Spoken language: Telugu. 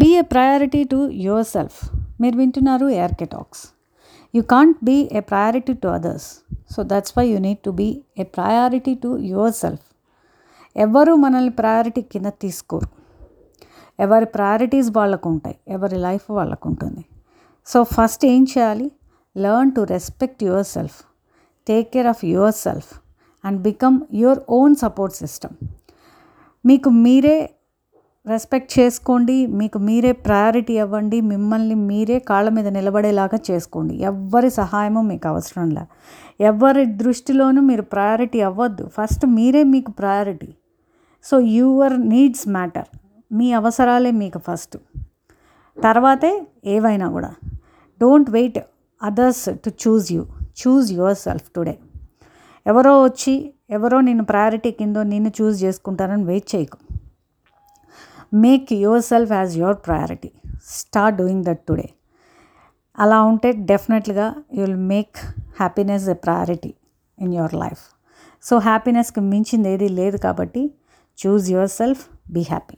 Be a priority to your self మీరు వింటున్నారు ARK talks you can't be a priority to others so that's why you need to be a priority to your self ఎవరు మనల్ని ప్రయారిటీ కింద తీసుకోరు. ఎవరి ప్రయారిటీస్ వాళ్ళకు ఉంటాయి. ఎవరి లైఫ్ వాళ్ళకు ఉంటుంది. సో ఫస్ట్ ఏం చేయాలి? Learn to respect your self take care of your self and become your own support system మీకు మీరే రెస్పెక్ట్ చేసుకోండి మీకు మీరే ప్రయారిటీ ఇవ్వండి మిమ్మల్ని మీరే కాళ్ళ మీద నిలబడేలాగా చేసుకోండి. ఎవ్వరి సహాయము మీకు అవసరం లే. ఎవరి దృష్టిలోనూ మీరు ప్రయారిటీ అవ్వద్దు. ఫస్ట్ మీరే మీకు priority. So your needs matter. మీ అవసరాలే మీకు ఫస్ట్. తర్వాతే ఏవైనా కూడా. Don't wait others to choose you. Choose your self today. ఎవరో వచ్చి ఎవరో నిన్ను ప్రయారిటీ కిందో నిన్ను చూస్ చేసుకుంటారని వెయిట్ చేయకు. Make your self as your priority start doing that today అలా ఉంటే డెఫినెట్గా you will make happiness a priority in your life so హ్యాపీనెస్కి మించింది ఏది లేదు కాబట్టి choose your self be happy